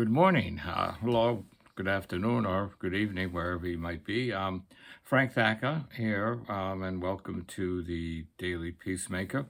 Good morning, uh, hello, good afternoon, or good evening, wherever you might be. Um, Frank Thacker here, um, and welcome to the Daily Peacemaker.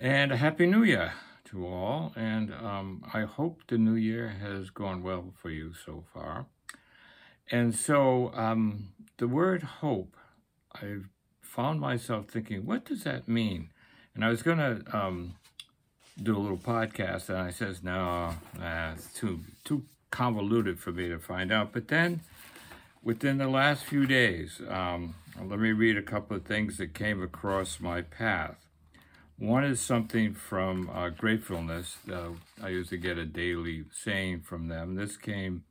And a Happy New Year to all. And um, I hope the new year has gone well for you so far. And so um, the word hope, I've found myself thinking, what does that mean? And I was going to um, do a little podcast, and I says, no, nah, it's too too convoluted for me to find out. But then, within the last few days, um, let me read a couple of things that came across my path. One is something from uh, Gratefulness. Uh, I used to get a daily saying from them. This came,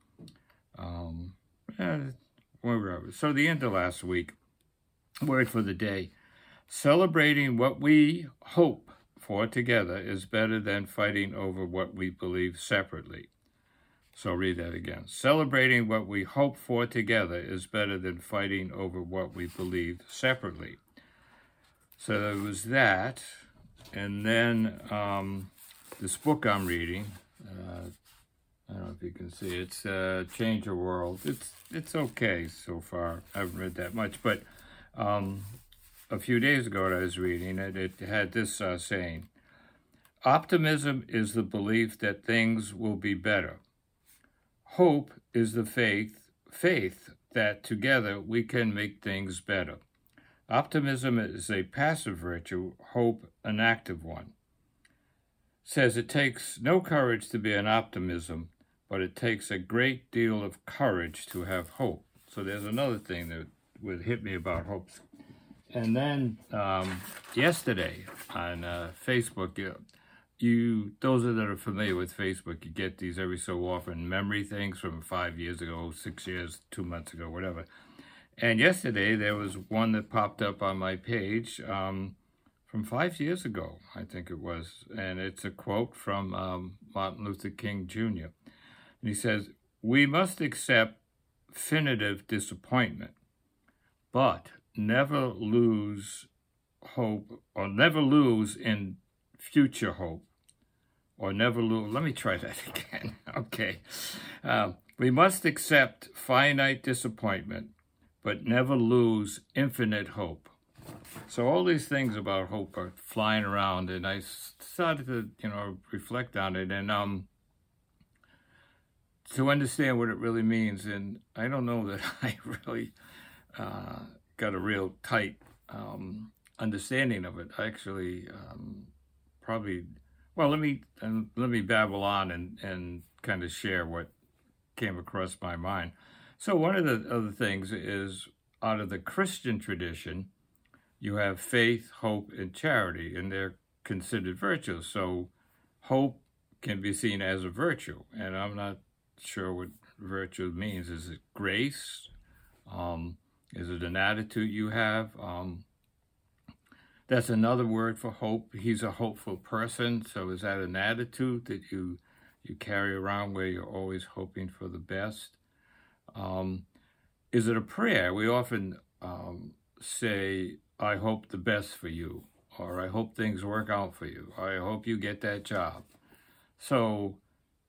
um, eh. So the end of last week. Word for the day: celebrating what we hope for together is better than fighting over what we believe separately. So read that again. Celebrating what we hope for together is better than fighting over what we believe separately. So there was that. And then um, this book I'm reading, uh, I don't know if you can see, it's uh, Change Your World. It's, it's okay so far. I haven't read that much, but um, a few days ago I was reading it, it had this uh, saying Optimism is the belief that things will be better. Hope is the faith, faith that together we can make things better. Optimism is a passive virtue, hope an active one. Says it takes no courage to be an optimism, but it takes a great deal of courage to have hope. So there's another thing that would hit me about hope. And then um, yesterday on uh, Facebook, you those that are familiar with Facebook, you get these every so often memory things from five years ago, six years, two months ago, whatever. And yesterday there was one that popped up on my page um, from five years ago, I think it was, and it's a quote from um, Martin Luther King Jr. And he says, "We must accept definitive disappointment, but never lose hope or never lose in future hope or never lose. Let me try that again. okay. Um, we must accept finite disappointment, but never lose infinite hope. So all these things about hope are flying around, and I started to, you know, reflect on it, and um, to understand what it really means. And I don't know that I really uh, got a real tight um, understanding of it. I actually um, probably well, let me and let me babble on and and kind of share what came across my mind. So one of the other things is out of the Christian tradition, you have faith, hope, and charity, and they're considered virtues. So hope can be seen as a virtue, and I'm not sure what virtue means. Is it grace? Um, is it an attitude you have? Um, that's another word for hope. He's a hopeful person. So is that an attitude that you you carry around where you're always hoping for the best? Um, is it a prayer? We often um, say, "I hope the best for you," or "I hope things work out for you," "I hope you get that job." So,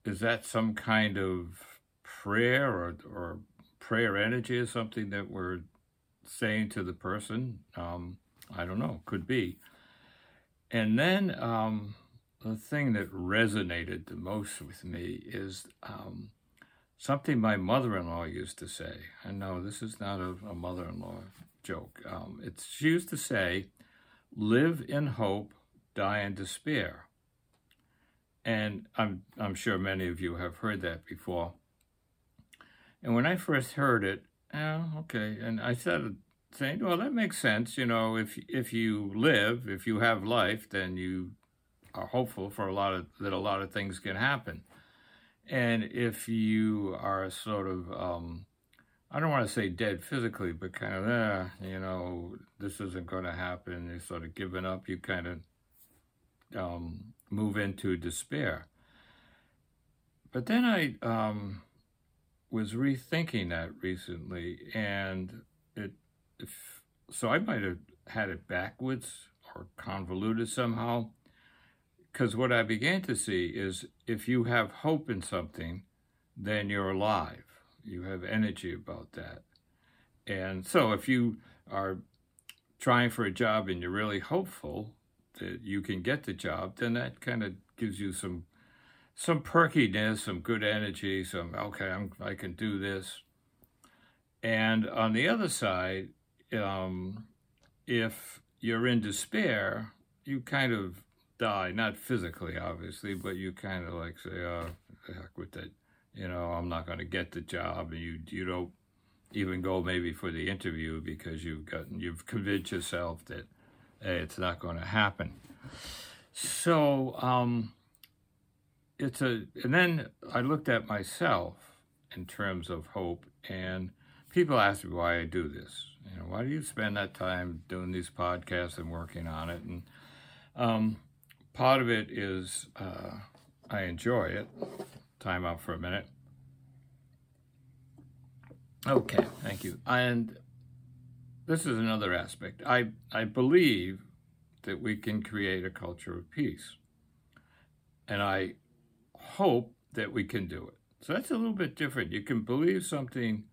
is that some kind of prayer or or prayer energy or something that we're saying to the person? Um, I don't know, could be. And then um, the thing that resonated the most with me is um, something my mother in law used to say. And no, this is not a, a mother in law joke. Um, it's, she used to say, live in hope, die in despair. And I'm, I'm sure many of you have heard that before. And when I first heard it, oh, okay. And I said saying, well, that makes sense. You know, if if you live, if you have life, then you are hopeful for a lot of that a lot of things can happen. And if you are sort of, um, I don't want to say dead physically, but kind of, eh, you know, this isn't going to happen. You're sort of giving up. You kind of um, move into despair. But then I um, was rethinking that recently, and so I might have had it backwards or convoluted somehow. Because what I began to see is if you have hope in something, then you're alive. You have energy about that. And so if you are trying for a job and you're really hopeful that you can get the job, then that kind of gives you some some perkiness, some good energy, some okay, I'm, I can do this. And on the other side, um, if you're in despair, you kind of die, not physically, obviously, but you kind of like say, "Oh, heck with that," you know, I'm not going to get the job, and you you don't even go maybe for the interview because you've gotten you've convinced yourself that hey, it's not going to happen. So um, it's a, and then I looked at myself in terms of hope, and people ask me why I do this. You know, why do you spend that time doing these podcasts and working on it? And um, part of it is uh, I enjoy it. Time out for a minute. Okay, thank you. And this is another aspect. I, I believe that we can create a culture of peace. And I hope that we can do it. So that's a little bit different. You can believe something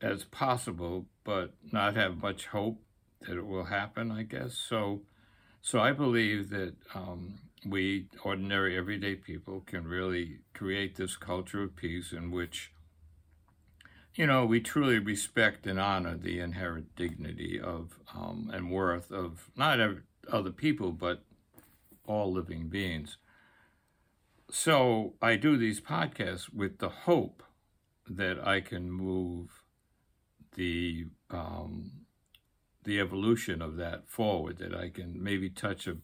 as possible, but not have much hope that it will happen, I guess. So, so I believe that um, we, ordinary, everyday people, can really create this culture of peace in which you know, we truly respect and honor the inherent dignity of um, and worth of not other people, but all living beings. So I do these podcasts with the hope that I can move the um, the evolution of that forward. That I can maybe touch a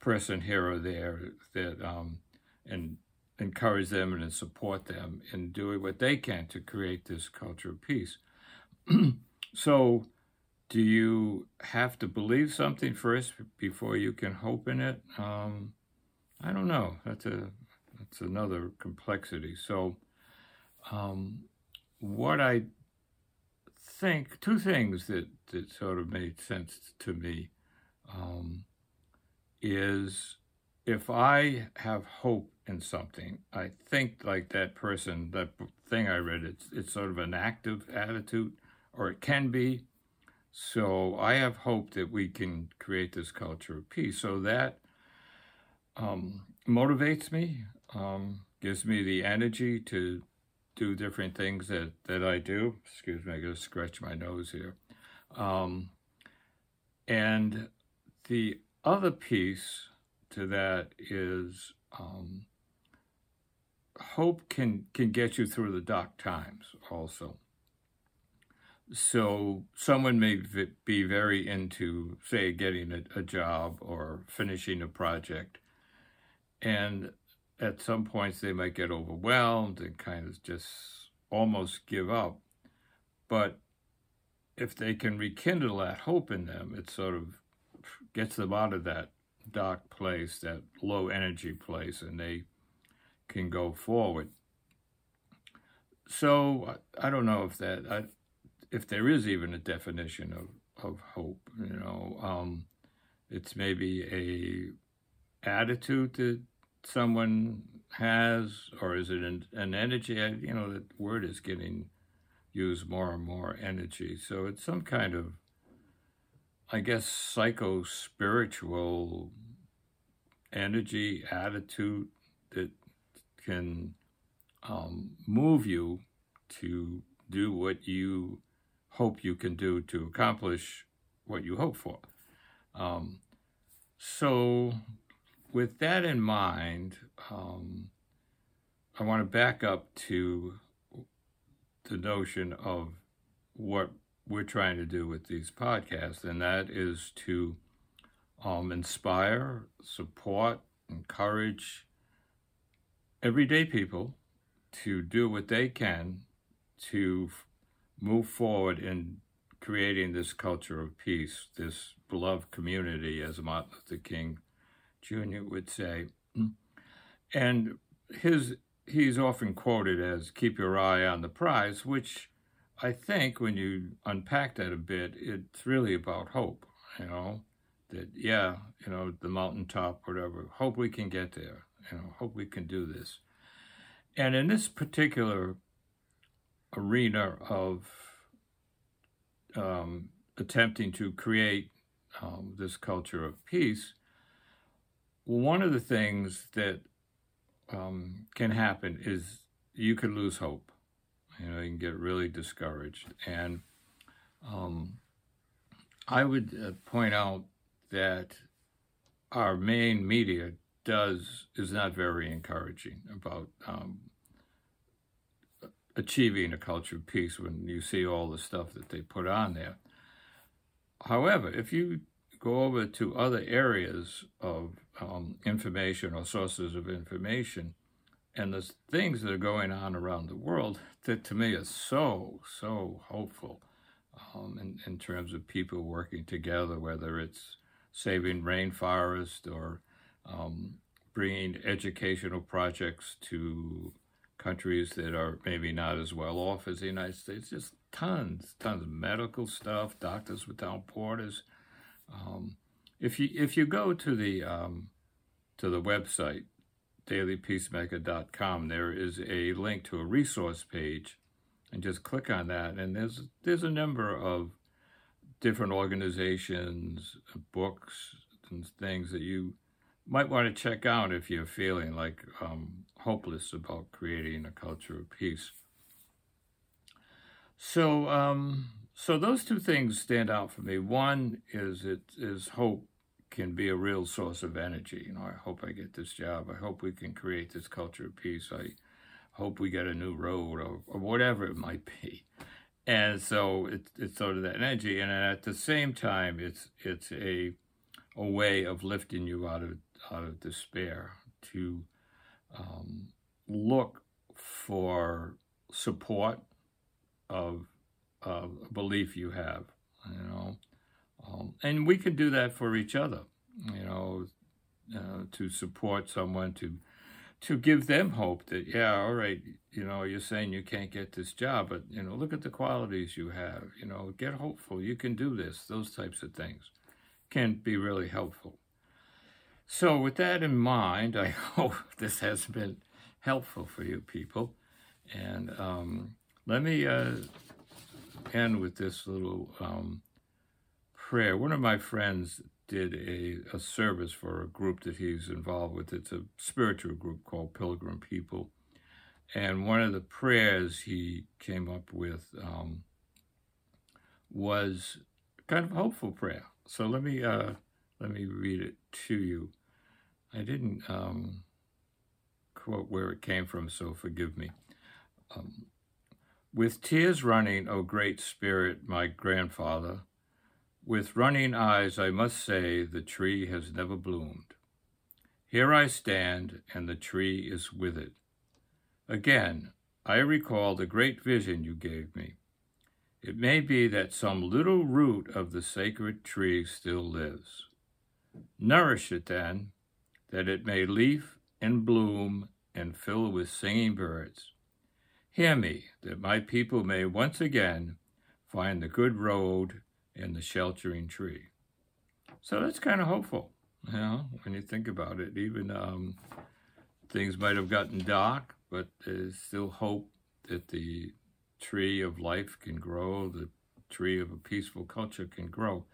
person here or there that um, and encourage them and support them in doing what they can to create this culture of peace. so, do you have to believe something first before you can hope in it? Um, I don't know. That's a that's another complexity. So, um, what I think, two things that that sort of made sense to me, um, is if I have hope in something, I think like that person, that thing I read, it's it's sort of an active attitude, or it can be. So I have hope that we can create this culture of peace. So that um, motivates me, um, gives me the energy to do different things that, that I do. Excuse me, I gotta scratch my nose here. Um, and the other piece to that is um, hope can can get you through the dark times also. So someone may be very into, say, getting a, a job or finishing a project, and at some points they might get overwhelmed and kind of just almost give up. But if they can rekindle that hope in them, it sort of gets them out of that dark place, that low energy place, and they can go forward. So I don't know if that I, if there is even a definition of, of hope. You know, um, it's maybe a attitude that someone has, or is it an, an energy? You know, that word is getting used more and more. Energy. So it's some kind of I guess, psycho spiritual energy, attitude that can um, move you to do what you hope you can do to accomplish what you hope for. Um, so, with that in mind, um, I want to back up to the notion of what we're trying to do with these podcasts, and that is to um, inspire, support, encourage everyday people to do what they can to f- move forward in creating this culture of peace, this beloved community, as Martin Luther King Jr. would say. And his he's often quoted as "keep your eye on the prize," which I think when you unpack that a bit, it's really about hope, you know, that, yeah, you know, the mountaintop, whatever, hope we can get there, you know, hope we can do this. And in this particular arena of um, attempting to create um, this culture of peace, one of the things that um, can happen is you could lose hope. You know, you can get really discouraged. And um, I would uh, point out that our main media does is not very encouraging about um, achieving a culture of peace when you see all the stuff that they put on there. However, if you go over to other areas of um, information or sources of information, and the things that are going on around the world that to me are so, so hopeful um, in, in terms of people working together, whether it's saving rainforest or um, bringing educational projects to countries that are maybe not as well off as the United States. Just tons, tons of medical stuff, Doctors Without Borders. Um, if you if you go to the um, to the website dailypeacemaker.com, there is a link to a resource page, and just click on that, and there's there's a number of different organizations, books, and things that you might want to check out if you're feeling like um, hopeless about creating a culture of peace. So, um, so those two things stand out for me. One is it is hope can be a real source of energy. You know, I hope I get this job. I hope we can create this culture of peace. I hope we get a new road or, or whatever it might be. And so it's it's sort of that energy, and at the same time, it's it's a a way of lifting you out of out of despair to um, look for support of, a belief you have, you know. Um, and we can do that for each other, you know, uh, to support someone, to to give them hope that, yeah, all right, you know, you're saying you can't get this job, but, you know, look at the qualities you have, you know, get hopeful, you can do this, those types of things can be really helpful. So, with that in mind, I hope this has been helpful for you people. And um, let me uh, end with this little um, prayer. One of my friends did a, a service for a group that he's involved with. It's a spiritual group called Pilgrim People. And one of the prayers he came up with um, was kind of a hopeful prayer. So let me uh, let me read it to you. I didn't um, quote where it came from, so forgive me. Um, with tears running, O great spirit, my grandfather, with running eyes, I must say the tree has never bloomed. Here I stand, and the tree is with it. Again, I recall the great vision you gave me. It may be that some little root of the sacred tree still lives. Nourish it then, that it may leaf and bloom and fill with singing birds. Hear me, that my people may once again find the good road and the sheltering tree. So that's kind of hopeful, you know, when you think about it. Even um, things might have gotten dark, but there's still hope that the tree of life can grow, the tree of a peaceful culture can grow.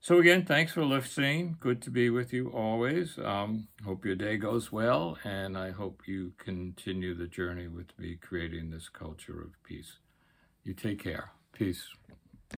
So again, thanks for listening. Good to be with you always. Um, hope your day goes well, and I hope you continue the journey with me creating this culture of peace. You take care. Peace.